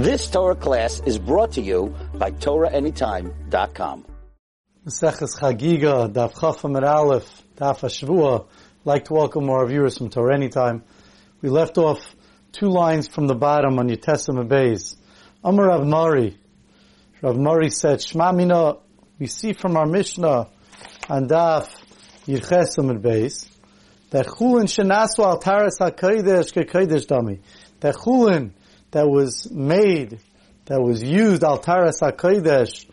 This Torah class is brought to you by TorahAnytime.com. Maseches Chagiga, Daf Aleph, Daf like to welcome our viewers from Torah Anytime. We left off two lines from the bottom on Yetesam Beis. Amar Rav Mari. Rav Mari said, Shema Mina, we see from our Mishnah on Daf Yirches Amid Beis, that Chulin shenasu al taras ha-kodesh ke-kodesh dami. That Chulin that was made, that was used al taras ha-kodesh,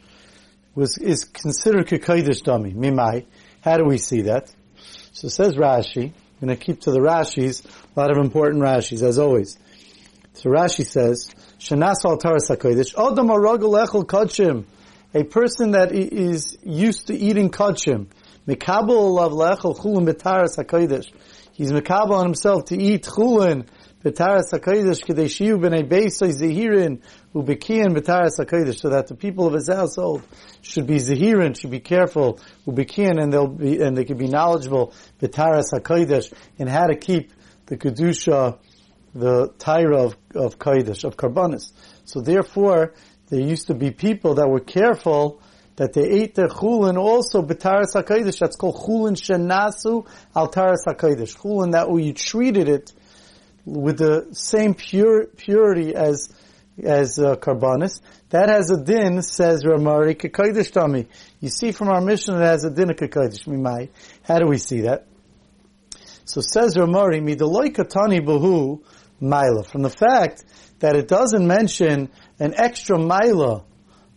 was, is considered ke-kodesh dami. Mimai. How do we see that? So says Rashi, I'm going to keep to the Rashis, a lot of important Rashis, as always. So Rashi says, Shanas al taras ha-kodesh, Odom aragul echel a person that is used to eating kodshim, Mikabel of lechel chulin betaras hakodesh. He's mikabel on himself to eat chulin betaras hakodesh kadeshiu b'nei beisay zehirin ubekian betaras hakodesh, so that the people of his household should be zehirin, should be careful ubekian, and they'll be and they can be knowledgeable betaras hakodesh in how to keep the kedusha, the tyra of of kodesh of karbanis. So therefore, there used to be people that were careful that they ate their chulin also b'taras hakodesh. That's called chulin shenasu al taras hakodesh. Chulin that you treated it with the same pure purity as as uh, karbanis. That has a din, says Rav Mari kakodesh tami. You see from our Mishnah it has a din of mimai. How do we see that? So says Rav Mari midaloi katani bahu maila. From the fact that it doesn't mention an extra maila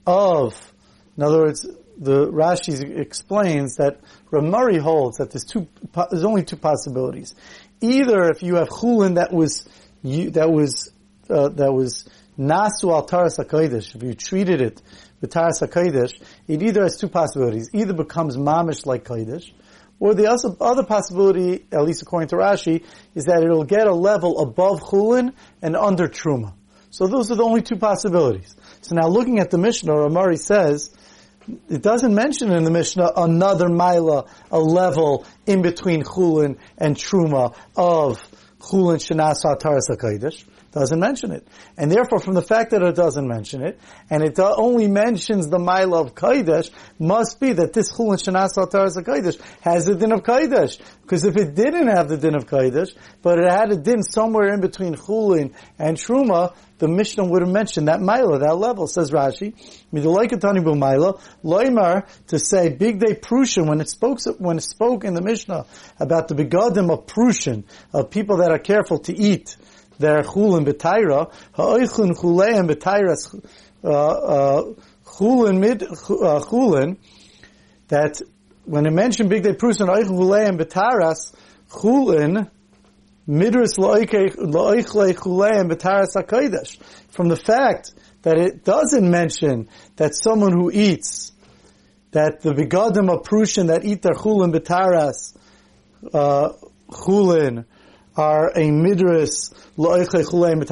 of in other words, the Rashi explains that Rav Mari holds that there's two, there's only two possibilities. Either if you have chulin that was, you, that was, uh, that was nasu al taras hakodesh, if you treated it with taras hakodesh, it either has two possibilities. Either becomes mamish like kodesh, or the other possibility, at least according to Rashi, is that it'll get a level above chulin and under truma. So those are the only two possibilities. So now looking at the Mishnah, Rav Mari says, it doesn't mention in the Mishnah another mila, a level in between chulin and truma of chulin shenas taras. Doesn't mention it, and therefore, from the fact that it doesn't mention it, and it only mentions the mila of kodesh, must be that this chulin shenas taras hakodesh has the din of kodesh. Because if it didn't have the din of kodesh, but it had a din somewhere in between chulin and truma, the Mishnah would have mentioned that mila, that level, says Rashi. Mila, loimar, to say big day Prussian, when it spoke, when it spoke in the Mishnah about the begadim of Prussian, of people that are careful to eat their chulin b'tayra, ha'oichun chuleim b'tayras, uh, uh, chulin mid, uh, chulin, that when it mentioned big day Prussian, ha'oichun chuleim b'tayras, chulin, Midras From the fact that it doesn't mention that someone who eats, that the begadim of Prussian that eat their chulin b'taras, uh, chulin, are a midras chulin.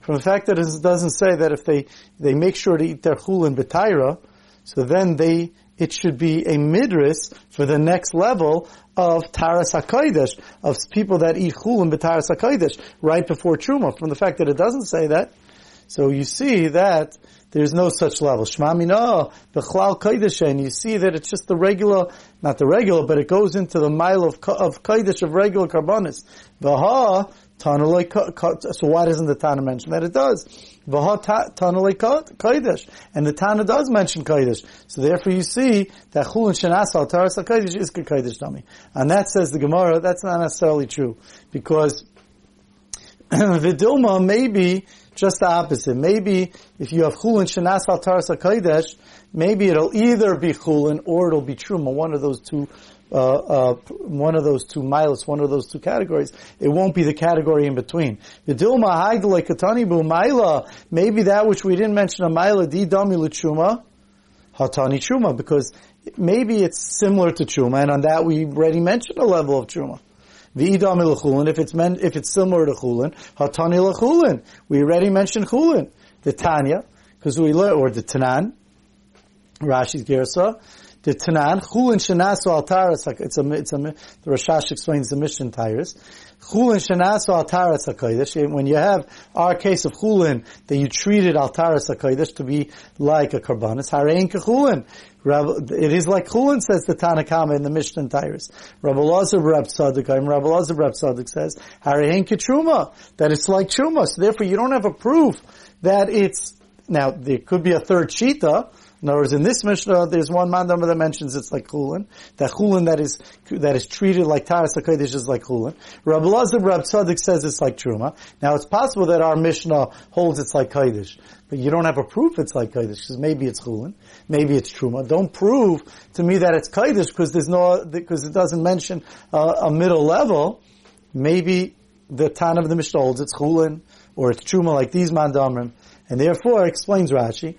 From the fact that it doesn't say that if they, they make sure to eat their chulin b'taira, so then they it should be a midris for the next level of Taras HaKodesh, of people that eat chulim b'Taras HaKodesh, right before Truma, from the fact that it doesn't say that. So you see that there's no such level. Shema Mina, B'chlal Kodesh, and you see that it's just the regular, not the regular, but it goes into the mile of, of Kodesh, of regular carbonis. V'ha, so why doesn't the Tana mention that? It does. Tana Kodesh. And the Tana does mention Kodesh. So therefore you see that Chulin Shanasal Taras Kodesh is Kodesh Dami. And that says the Gemara, that's not necessarily true. Because Vidilma may be just the opposite. Maybe if you have Chulin Shanasal Taras Kodesh, maybe it'll either be Chulin or it'll be Truma, one of those two uh, uh, one of those two miles, one of those two categories. It won't be the category in between. Maybe that which we didn't mention a mila di dami l'chuma, hatani chuma, because maybe it's similar to chuma, and on that we already mentioned a level of chuma. V'idami l'chulin, if it's meant, if it's similar to chulin, hatani l'chulin. We already mentioned chulin. The Tanya, because we learned, or the Tanan, Rashi's Gersa, the Tanan, Chulin Shanasu Altaras, it's a, it's a, the Rashash explains the Mishnah tires. Chulin Shanasu Altaras HaKodesh, when you have our case of Chulin, that you treated Altaras HaKodesh to be like a Karbanis, Harein Kechulin. It is like Chulin says the Tanakama in the Mishnah Tires. Rabbi Lazar Rab Tzaddik, Rabbi Lazar Reb Tzaddik says, Harein Ketruma, that it's like Truma, so therefore you don't have a proof that it's, now there could be a third Shita, in other words, in this Mishnah, there's one mandama that mentions it's like chulin. That chulin that is that is treated like taras hakodesh is like chulin. Rabbi Lazar Rab Tzaddik says it's like truma. Now it's possible that our Mishnah holds it's like kodesh, but you don't have a proof it's like kodesh because maybe it's chulin, maybe it's truma. Don't prove to me that it's kodesh because there's no because it doesn't mention a middle level. Maybe the tan of the Mishnah holds it's chulin or it's truma like these mandamrim. And therefore, explains Rashi,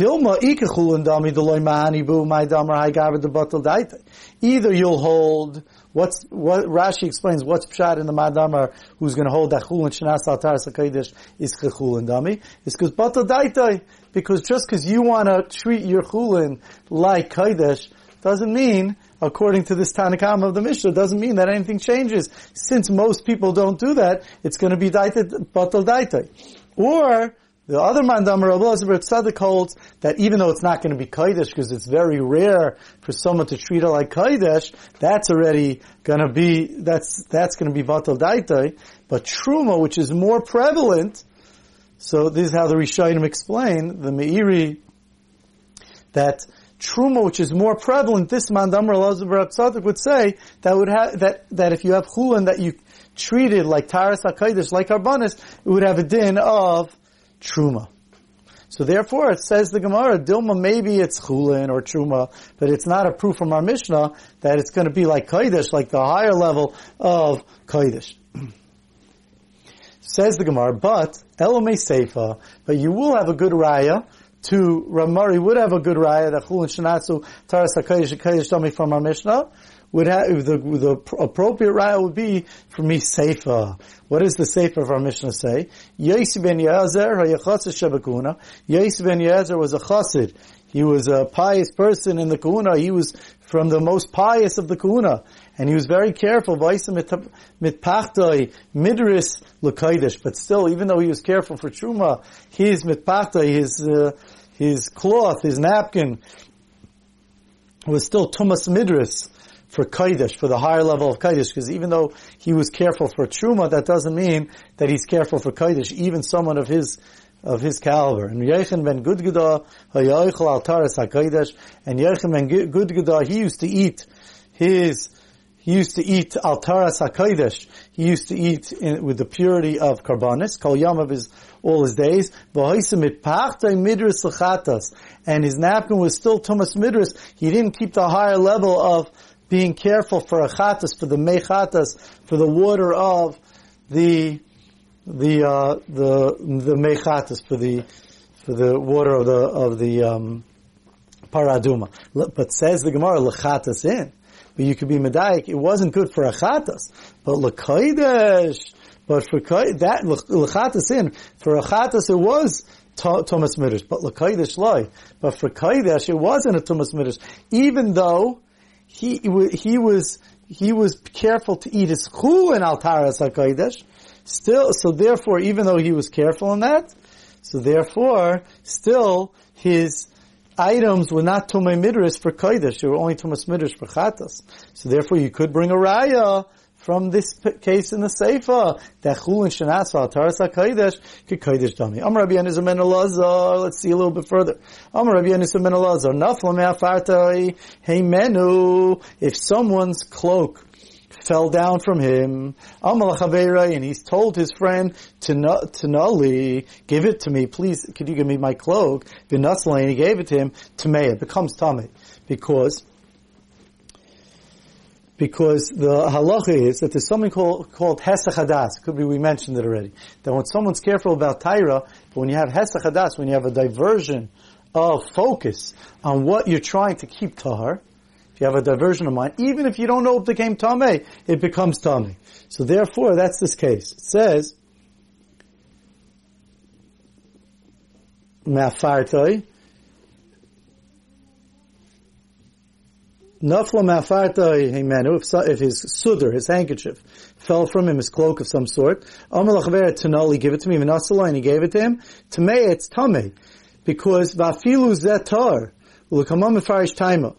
Dilma dami deloy mahani bu my damar the batal daita. Either you'll hold what's what Rashi explains what's pshat in the madamar who's going to hold that chulin shenas altar sakaidish is chulin dami. It's because batal daita because just because you want to treat your chulin like kaidish doesn't mean according to this Tanakam of the Mishnah, doesn't mean that anything changes. Since most people don't do that, it's going to be daita, batal daita. Or, the other mandam Tzaddik holds that even though it's not going to be kodesh because it's very rare for someone to treat it like kodesh, that's already going to be that's that's going to be vatal daitai. But truma, which is more prevalent, so this is how the Rishonim explain the Meiri that truma, which is more prevalent, this mandam Tzaddik would say that would have that that if you have chulin that you treated like taras hakodesh like arbanis, it would have a din of truma. So therefore, it says the Gemara, Dilma, maybe it's chulin or truma, but it's not a proof from our Mishnah that it's going to be like kodesh, like the higher level of kodesh. says the Gemara, but elome seifa, but you will have a good raya to Rav Mari would have a good raya that chulin shenatsu taras hakodesh kodesh from our Mishnah would have, the, the appropriate raya would be for me seifa. What does the seifa of our Mishnah say? Yosef ben Yezer hayachatzah shebekuna. Yosef ben Yezer was a chassid. He was a pious person in the Kuna. He was from the most pious of the Kuna. And he was very careful. Mitpachtoi midris l'kaidish. But still, even though he was careful for Truma, his mitpachtoi, his, uh, his cloth, his napkin, was still tumas midris for Kaidish, for the higher level of Kaidish, because even though he was careful for Truma, that doesn't mean that he's careful for Kaidish, even someone of his, of his caliber. And Yechon ben Gudgada, Hayayichel al Taras and ben he used to eat his, he used to eat al Taras HaKaidish, he used to eat in, with the purity of Karbanis, Kol Yam of his, all his days, and his napkin was still Tumas Midris, he didn't keep the higher level of being careful for a chatas, for the mechatas, for the water of the the uh, the the mechatas, for the for the water of the of the um, paraduma. But says the Gemara lechatas in, but you could be medayik. It wasn't good for a chatas, but lekaidesh. But for that lechatas in for a chatas, it was Tumas Midrash, but lekaidesh loy. But for kaidesh, it wasn't a Tumas Midrash, even though he he was he was careful to eat his chul in altaras hakodesh. Still, so therefore, even though he was careful in that, so therefore, still his items were not tumay midras for kodesh; they were only tumas midras for chatas. So therefore, you could bring a raya from this case in the seifa. that chul and shenasa taras hakodesh kodesh dami. Am Rabbi Yannis ben Elazar. Let's see a little bit further. Am Rabbi Yannis ben Elazar. Nafla me'afartai hey menu. If someone's cloak fell down from him, Amal and he's told his friend to Nali, give it to me, please, could you give me my cloak? and he gave it to him, Tamei, becomes Tamei. Because because the halacha is that there's something called, called Hesach Hadas. Could be we mentioned it already. That when someone's careful about Tyra, but when you have Hesach Hadas, when you have a diversion of focus on what you're trying to keep Tahar, if you have a diversion of mind, even if you don't know it became Tameh, it becomes Tameh. So therefore, that's this case. It says, Mafartoi, Nafla ma'afarta himenu, if, if his sudder, his handkerchief, fell from him, his cloak of some sort, Amal Tanali, give it to me, Vinasala, and he gave it to him, Tamei, it's Tamei. Because Vafilu Zetar, on Mefarish Taima.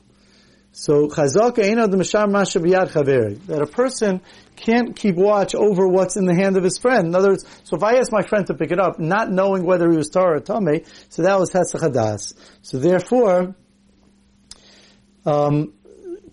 So chazaka ena the masha biyad chaveri. That a person can't keep watch over what's in the hand of his friend. In other words, so if I ask my friend to pick it up, not knowing whether he was tar or tame, so that was hesach So therefore, um,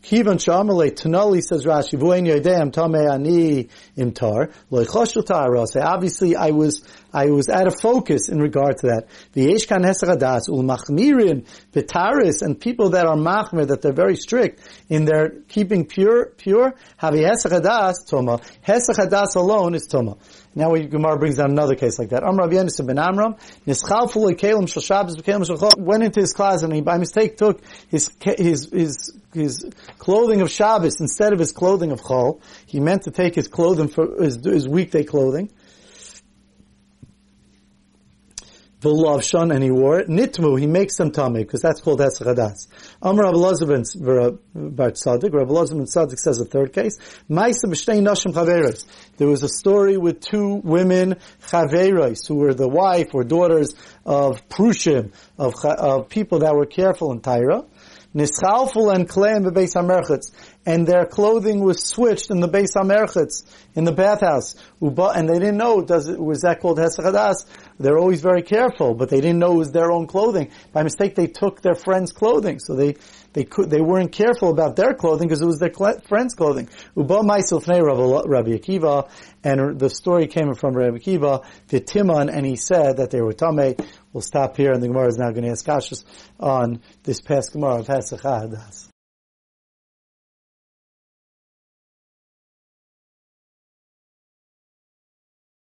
Kivan Shamale Tanali says Rashi, Vuen Yodem Tame Ani Imtar, Loichoshul Ta'arase. Obviously I was, I was out of focus in regard to that. The Yeshkan Hesagadas, Ul Machmirin, Vitaris, and people that are Machmir, that they're very strict in their keeping pure, pure, Havi Hesagadas Toma. Hesagadas alone is Toma. Now Gemara brings down another case like that. Amr Yenis ben Amram, Shal Shabbos Bekelim Shal went into his closet and he by mistake took his, his, his, his clothing of Shabbos instead of his clothing of Chol. He meant to take his clothing for his, his weekday clothing. V'lovshan, and he wore it. Nitmu, he makes them tummy, because that's called Heschadas. Amr Rabbi Elazar Bar Tzadik, Rabbi Elazar ben says a third case. Maisa nashim. There was a story with two women chaveros, who were the wife or daughters of Prushim, of, of people that were careful in Tyra. Nischalful and Kleim bebeis hamerchetz, and their clothing was switched in the Beis Hamerchetz, in the bathhouse. And they didn't know, does it, was that called Hesachadas? They're always very careful, but they didn't know it was their own clothing. By mistake, they took their friend's clothing, so they, they could, they weren't careful about their clothing because it was their cl- friend's clothing. Uba Rabbi Akiva, and the story came from Rabbi Akiva, Vitiman, and he said that they were Tameh. We'll stop here, and the Gemara is now going to ask Kashas on this past Gemara of Hesachadas.